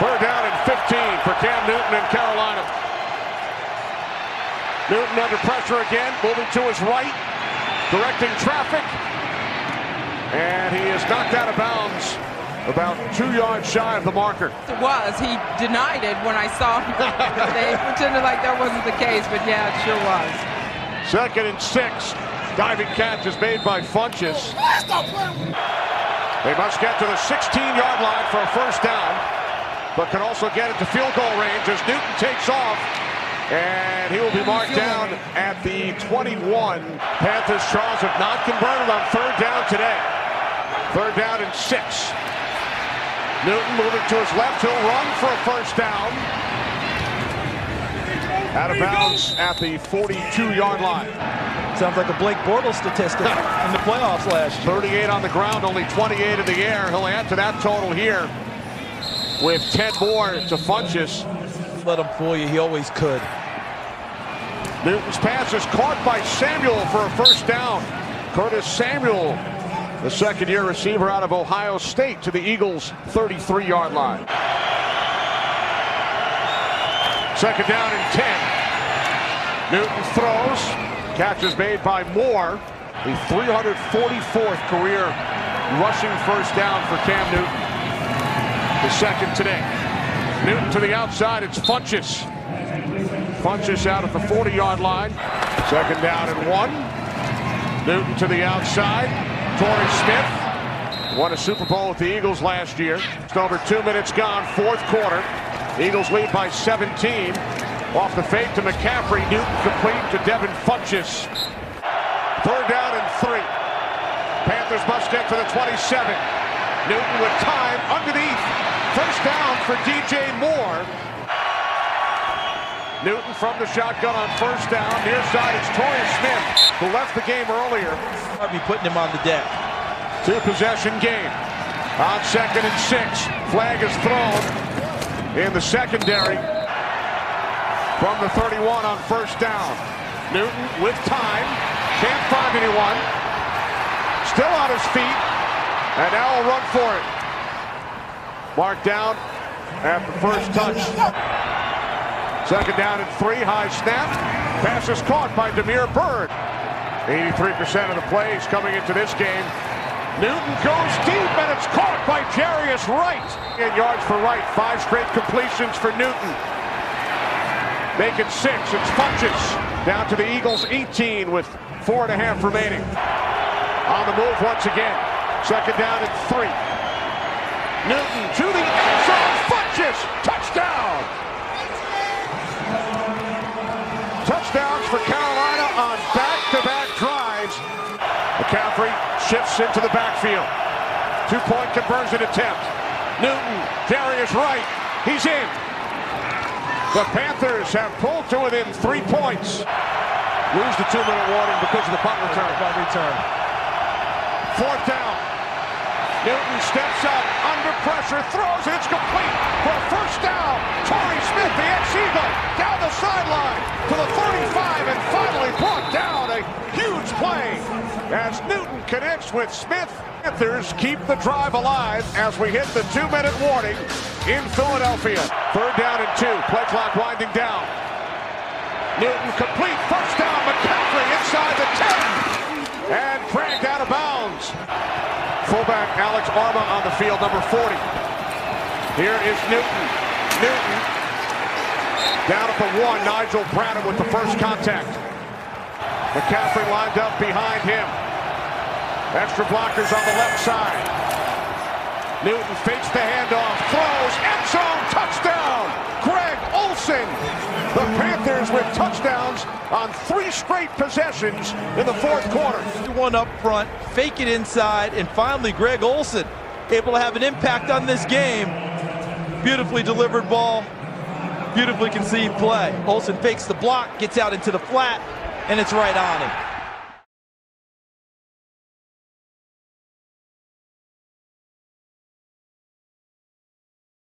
Third down and 15 for Cam Newton in Carolina. Newton under pressure again, moving to his right, directing traffic. And he is knocked out of bounds about two yards shy of the marker. It was. He denied it when I saw him. they pretended like that wasn't the case, but yeah, it sure was. Second and six. Diving catch is made by Funchess. They must get to the 16-yard line for a first down, but can also get it to field goal range as Newton takes off. And he will be marked down at the 21. Panthers Charles have not converted on third down today. Third down and six. Newton moving to his left. He'll run for a first down. Out of bounds at the 42-yard line. Sounds like a Blake Bortles statistic in the playoffs last year. 38 on the ground, only 28 in the air. He'll add to that total here with 10 more to Funchess. Let him fool you. He always could. Newton's pass is caught by Samuel for a first down. Curtis Samuel, the second-year receiver out of Ohio State, to the Eagles' 33-yard line. Second down and 10. Newton throws. Catch is made by Moore. The 344th career rushing first down for Cam Newton. The second today. Newton to the outside. It's Funchess. Funchess out at the 40-yard line. Second down and one. Newton to the outside. Torrey Smith won a Super Bowl with the Eagles last year. Just over two minutes gone, fourth quarter. Eagles lead by 17. Off the fake to McCaffrey. Newton complete to Devin Funchess. Third down and three. Panthers must get to the 27. Newton with time underneath. First down for DJ Moore. Newton from the shotgun on first down. Near side, it's Torrey Smith, who left the game earlier. I'd be putting him on the deck. Two possession game. On second and six. Flag is thrown in the secondary from the 31 on first down. Newton with time. Can't find anyone. Still on his feet. And now will run for it. Marked down the first touch. Second down and three. High snap. Pass is caught by Damiere Byrd. 83% of the plays coming into this game. Newton goes deep and it's caught by Jarius Wright. And yards for Wright. Five straight completions for Newton. Make it six. It's Funchess. Down to the Eagles 18 with four and a half remaining. On the move once again. Second down and three. Newton to the end zone. Funchess. Touchdown. Touchdowns for Carolina on back-to-back drives. McCaffrey shifts into the backfield. Two-point conversion attempt. Newton, Jarius Wright. He's in. The Panthers have pulled to within three points. Lose the two-minute warning because of the punt return. Punt return. Fourth down. Newton steps up, under pressure, throws, it's complete for a first down. Torrey Smith, the ex-Eagle, down the sideline to the 35 and finally brought down a huge play as Newton connects with Smith. Panthers keep the drive alive as we hit the two-minute warning in Philadelphia. Third down and two, play clock winding down. Newton complete, first down, McCaffrey inside the 10 and dragged out of bounds. Fullback Alex Armah on the field, number 40. Here is Newton. Newton down at the one. Nigel Bradham with the first contact. McCaffrey lined up behind him. Extra blockers on the left side. Newton fakes the handoff, throws, end zone, touchdown! Greg Olsen! The Panthers with touchdowns on three straight possessions in the fourth quarter. One up front, fake it inside, and finally Greg Olsen able to have an impact on this game. Beautifully delivered ball, beautifully conceived play. Olsen fakes the block, gets out into the flat, and it's right on him.